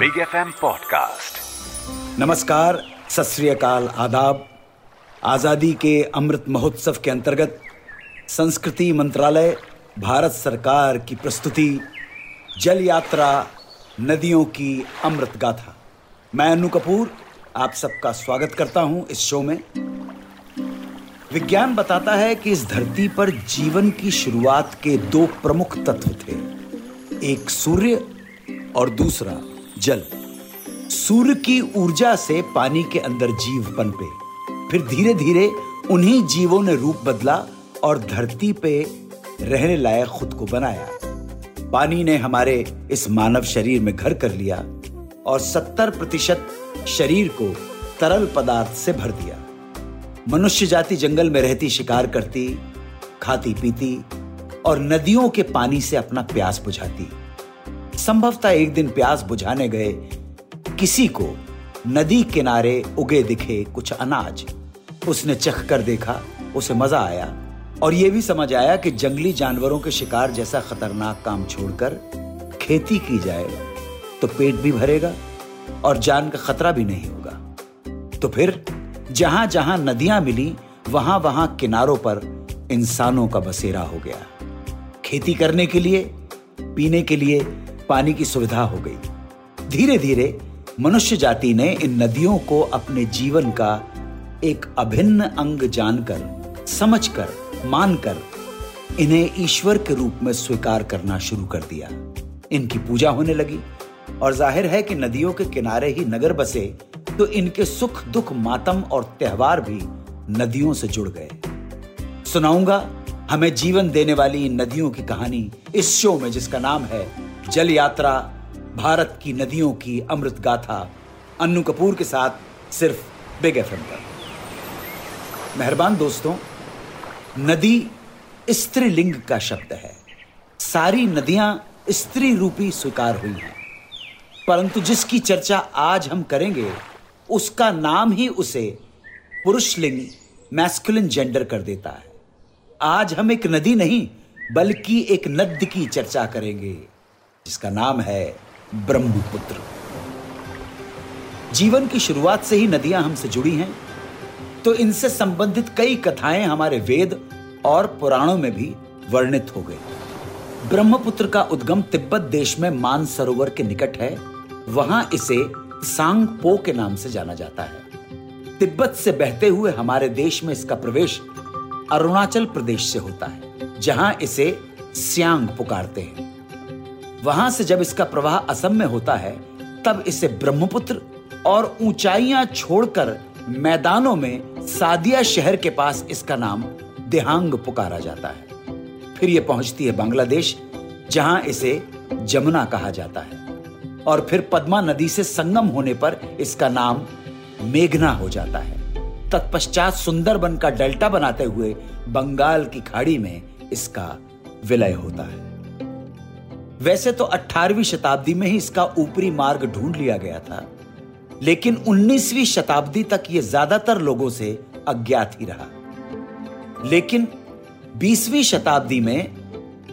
Big F M podcast नमस्कार, सत आदाब। आज़ादी के अमृत महोत्सव के अंतर्गत संस्कृति मंत्रालय, भारत सरकार की प्रस्तुति, जल यात्रा, नदियों की अमृत गाथा। मैं अनु कपूर, आप सबका स्वागत करता हूँ इस शो में। विज्ञान बताता है कि इस धरती पर जीवन की शुरुआत के दो प्रमुख तत्व थे, एक सूर्य और दूसरा जल। सूर्य की ऊर्जा से पानी के अंदर जीव पनपे फिर धीरे धीरे उन्हीं जीवों ने रूप बदला और धरती पे रहने लायक खुद को बनाया। पानी ने हमारे इस मानव शरीर में घर कर लिया और 70 प्रतिशत शरीर को तरल पदार्थ से भर दिया। मनुष्य जाति जंगल में रहती, शिकार करती, खाती, पीती और नदियों के पानी से अपना प्यास बुझाती। संभवतः एक दिन प्यास बुझाने गए। किसी को नदी किनारे उगे दिखे कुछ अनाज। उसने चख कर देखा, उसे मज़ा आया। और यह भी समझ आया कि जंगली जानवरों के शिकार जैसा खतरनाक काम छोड़कर खेती की जाए तो पेट भी भरेगा और जान का खतरा भी नहीं होगा। तो फिर जहाँ जहाँ नदियाँ मिली वहाँ वहाँ किनारों पर इंसानों का बसेरा हो गया। खेती करने के लिए, पीने के लिए पानी की सुविधा हो गई। धीरे धीरे मनुष्य जाति ने इन नदियों को अपने जीवन का एक अभिन्न अंग जानकर, समझकर, मानकर इन्हें ईश्वर के रूप में स्वीकार करना शुरू कर दिया। इनकी पूजा होने लगी और ज़ाहिर है कि नदियों के किनारे ही नगर बसे तो इनके सुख, दुख, मातम और त्योहार भी नदियों से जुड़ गए। सुनाऊँगा, हमें जीवन देने वाली इन नदियों की कहानी इस शो में जिसका नाम है जल यात्रा भारत की नदियों की अमृत गाथा अन्नू कपूर के साथ सिर्फ़ बिग एफ़ पर। मेहरबान दोस्तों, नदी स्त्रीलिंग का शब्द है। सारी नदियाँ स्त्री रूपी स्वीकार हुई हैं। परंतु जिसकी चर्चा आज हम करेंगे, उसका नाम ही उसे पुरुष लिंग मैस्कुलिन जेंडर कर देता है। आज हम एक नदी नहीं, बल्कि एक नद की चर्चा करेंगे। जिसका नाम है ब्रह्मपुत्र। जीवन की शुरुआत से ही नदियाँ हमसे जुड़ी हैं तो इनसे संबंधित कई कथाएँ हमारे वेद और पुराणों में भी वर्णित हो गई। ब्रह्मपुत्र का उद्गम तिब्बत देश में मान सरोवर के निकट है, वहाँ इसे सांग पो के नाम से जाना जाता है। तिब्बत से बहते हुए हमारे देश में इसका प्रवेश अरुणाचल प्रदेश से होता है, जहाँ इसे सियांग पुकारते हैं। वहाँ से जब इसका प्रवाह असम में होता है, तब इसे ब्रह्मपुत्र और ऊंचाइयाँ छोड़कर मैदानों में सादिया शहर के पास इसका नाम देहांग पुकारा जाता है। फिर यह पहुँचती है बांग्लादेश, जहाँ इसे जमुना कहा जाता है। और फिर पद्मा नदी से संगम होने पर इसका नाम मेघना हो जाता है। तत्पश्चात सुंदरबन का डेल्टा बनाते हुए बंगाल की खाड़ी में इसका विलय होता है। वैसे तो 18वीं शताब्दी में ही इसका ऊपरी मार्ग ढूंढ लिया गया था, लेकिन 19वीं शताब्दी तक यह ज़्यादातर लोगों से अज्ञात ही रहा। लेकिन 20वीं शताब्दी में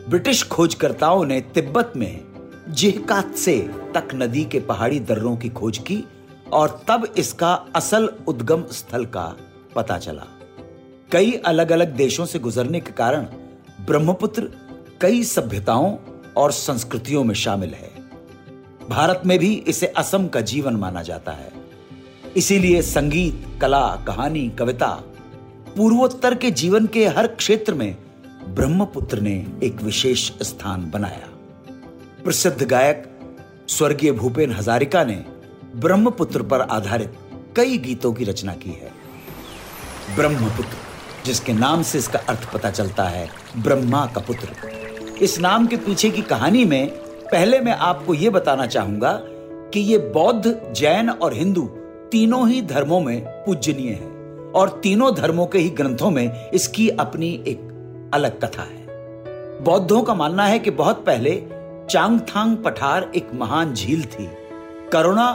ब्रिटिश खोजकर्ताओं ने तिब्बत में जिहकात्से तक नदी के पहाड़ी दर्रों की खोज की और तब इसका असल उद्गम स्थल का पता चला। कई अलग अलग देशों से गुजरने के कारण ब्रह्मपुत्र, कई सभ्यताओं और संस्कृतियों में शामिल है। भारत में भी इसे असम का जीवन माना जाता है। इसीलिए संगीत, कला, कहानी, कविता, पूर्वोत्तर के जीवन के हर क्षेत्र में ब्रह्मपुत्र ने एक विशेष स्थान बनाया। प्रसिद्ध गायक स्वर्गीय भूपेन हजारिका ने ब्रह्मपुत्र पर आधारित कई गीतों की रचना की है। ब्रह्मपुत्र, जिसके नाम से इसका अर्थ पता चलता है, ब्रह्मा का पुत्र। इस नाम के पीछे की कहानी में पहले मैं आपको यह बताना चाहूँगा कि ये बौद्ध, जैन और हिंदू तीनों ही धर्मों में पूजनीय है और तीनों धर्मों के ही ग्रंथों में इसकी अपनी एक अलग कथा है। बौद्धों का मानना है कि बहुत पहले चांगथांग पठार एक महान झील थी। करुणा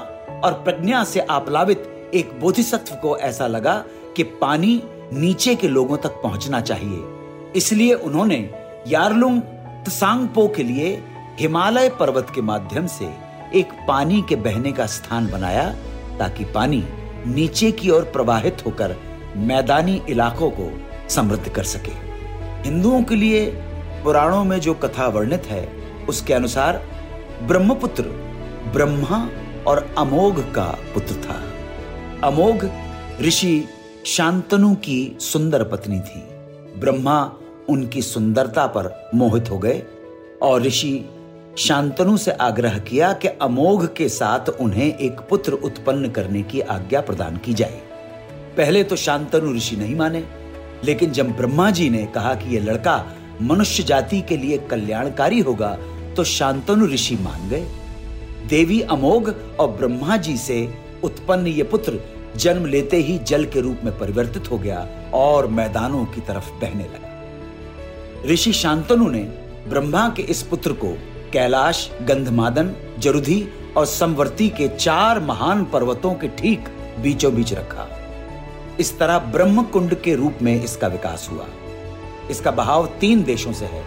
और प्रज्ञा से आप्लावित एक बोधिसत्व को ऐसा लगा कि पानी नीचे के लोगों तक पहुँचना चाहिए। इसलिए उन्होंने यारलुंग त्सांगपो के लिए हिमालय पर्वत के माध्यम से एक पानी के बहने का स्थान बनाया ताकि पानी नीचे की ओर प्रवाहित होकर मैदानी इलाकों को समृद्ध कर सके। हिंदुओं के लिए पुराणों में जो कथा वर्णित है, उसके अनुसार ब्रह्मपुत्र ब्रह्मा और अमोघ का पुत्र था। अमोघ ऋषि शांतनु की सुंदर पत्नी थी। ब्रह्मा उनकी सुंदरता पर मोहित हो गए और ऋषि शांतनु से आग्रह किया कि अमोघ के साथ उन्हें एक पुत्र उत्पन्न करने की आज्ञा प्रदान की जाए। पहले तो शांतनु ऋषि नहीं माने, लेकिन जब ब्रह्मा जी ने कहा कि यह लड़का मनुष्य जाति के लिए कल्याणकारी होगा तो शांतनु ऋषि मान गए। देवी अमोघ और ब्रह्मा जी से उत्पन्न ये पुत्र जन्म लेते ही जल के रूप में परिवर्तित हो गया और मैदानों की तरफ़ बहने लगा। ऋषि शांतनु ने ब्रह्मा के इस पुत्र को कैलाश, गंधमादन, जरुधि और समवर्ती के चार महान पर्वतों के ठीक बीचों बीच रखा। इस तरह ब्रह्म कुंड के रूप में इसका विकास हुआ। इसका बहाव तीन देशों से है,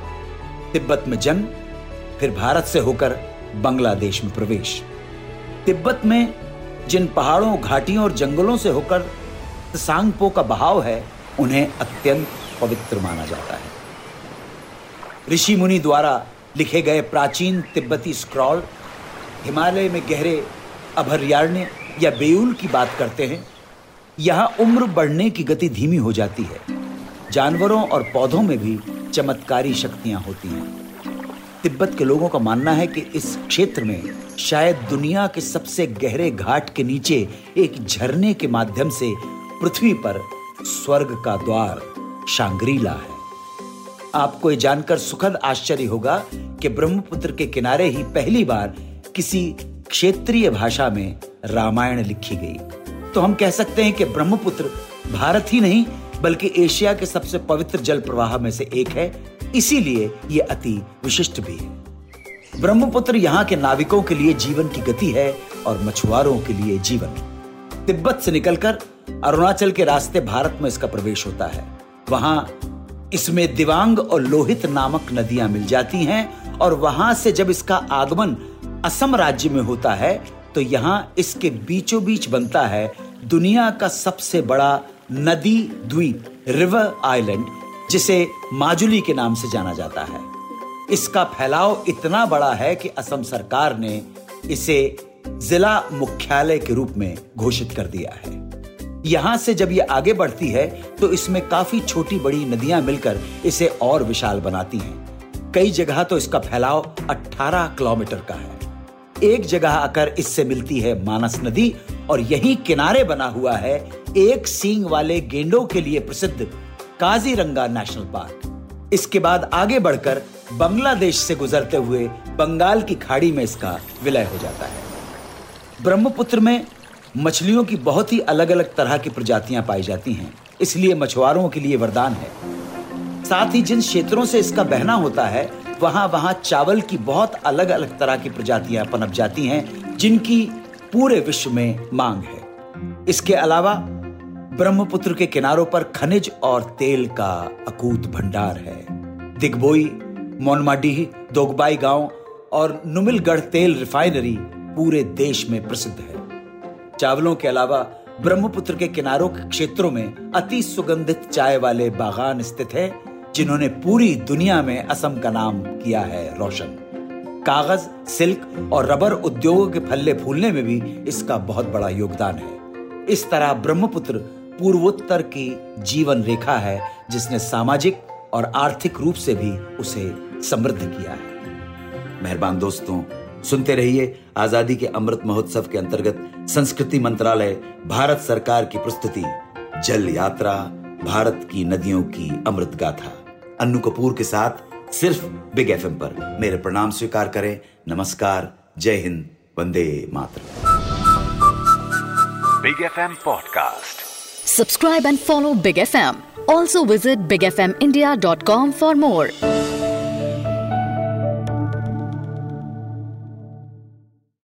तिब्बत में जन्म फिर भारत से होकर बांग्लादेश में प्रवेश। तिब्बत में जिन पहाड़ों, घाटियों और जंगलों से होकर सांगपो का बहाव है, उन्हें अत्यंत पवित्र माना जाता है। ऋषि मुनि द्वारा लिखे गए प्राचीन तिब्बती स्क्रॉल हिमालय में गहरे अभयारण्य या बेउल की बात करते हैं, यहाँ उम्र बढ़ने की गति धीमी हो जाती है। जानवरों और पौधों में भी चमत्कारी शक्तियाँ होती हैं। तिब्बत के लोगों का मानना है कि इस क्षेत्र में शायद दुनिया के सबसे गहरे घाट के नीचे एक झरने के माध्यम से पृथ्वी पर स्वर्ग का द्वार शांग्रीला है। आपको यह जानकर सुखद आश्चर्य होगा कि ब्रह्मपुत्र के किनारे ही पहली बार किसी क्षेत्रीय भाषा में रामायण लिखी गई। तो हम कह सकते हैं कि ब्रह्मपुत्र भारत ही नहीं, बल्कि एशिया के सबसे पवित्र जल प्रवाह में से एक है। इसीलिए ये अति विशिष्ट भी है। ब्रह्मपुत्र यहाँ के नाविकों के लिए जीवन की गति है और मछुआरों के लिए जीवन। तिब्बत से निकलकर अरुणाचल के रास्ते भारत में इसका प्रवेश होता है। वहाँ इसमें दिवांग और लोहित नामक नदियाँ मिल जाती हैं, और वहाँ से जब इसका आगमन असम राज्य में होता है तो यहाँ इसके बीचों बीच बनता है दुनिया का सबसे बड़ा नदी द्वीप रिवर आइलैंड जिसे माजुली के नाम से जाना जाता है। इसका फैलाव इतना बड़ा है कि असम सरकार ने इसे जिला मुख्यालय के रूप में घोषित कर दिया है। यहाँ से जब ये आगे बढ़ती है तो इसमें काफ़ी छोटी बड़ी नदियाँ मिलकर इसे और विशाल बनाती हैं। कई जगह तो इसका फैलाव 18 किलोमीटर का है। एक जगह आकर इससे मिलती है मानस नदी, और यही किनारे बना हुआ है एक सींग वाले गेंडों के लिए प्रसिद्ध काजीरंगा नेशनल पार्क। इसके बाद आगे बढ़कर बांग्लादेश से गुजरते हुए बंगाल की खाड़ी में इसका विलय हो जाता है। ब्रह्मपुत्र में मछलियों की बहुत ही अलग अलग तरह की प्रजातियाँ पाई जाती हैं, इसलिए मछुआरों के लिए वरदान है। साथ ही जिन क्षेत्रों से इसका बहना होता है वहाँ वहाँ चावल की बहुत अलग अलग तरह की प्रजातियाँ पनप जाती हैं, जिनकी पूरे विश्व में मांग है। इसके अलावा, ब्रह्मपुत्र के किनारों पर खनिज और तेल का अकूत भंडार है। दिग्बोई, मोनमाडीह, दोगबाई गाँव और नुमिलगढ़ तेल रिफाइनरी पूरे देश में प्रसिद्ध है। चावलों के अलावा ब्रह्मपुत्र के किनारों के क्षेत्रों में अति सुगंधित चाय वाले बागान स्थित है, जिन्होंने पूरी दुनिया में असम का नाम किया है रोशन। कागज़, सिल्क और रबर उद्योगों के फलने फूलने में भी इसका बहुत बड़ा योगदान है। इस तरह ब्रह्मपुत्र पूर्वोत्तर की जीवन रेखा है, जिसने सामाजिक और आर्थिक रूप से भी उसे समृद्ध किया है। मेहरबान दोस्तों, सुनते रहिए आज़ादी के अमृत महोत्सव के अंतर्गत संस्कृति मंत्रालय भारत सरकार की प्रस्तुति जल यात्रा भारत की नदियों की अमृत गाथा अन्नू कपूर के साथ सिर्फ़ बिग एफएम पर मेरे प्रणाम स्वीकार करें नमस्कार जय हिंद वंदे मातरम Big F M podcast Subscribe and follow Big FM. Also visit bigfmindia.com for more.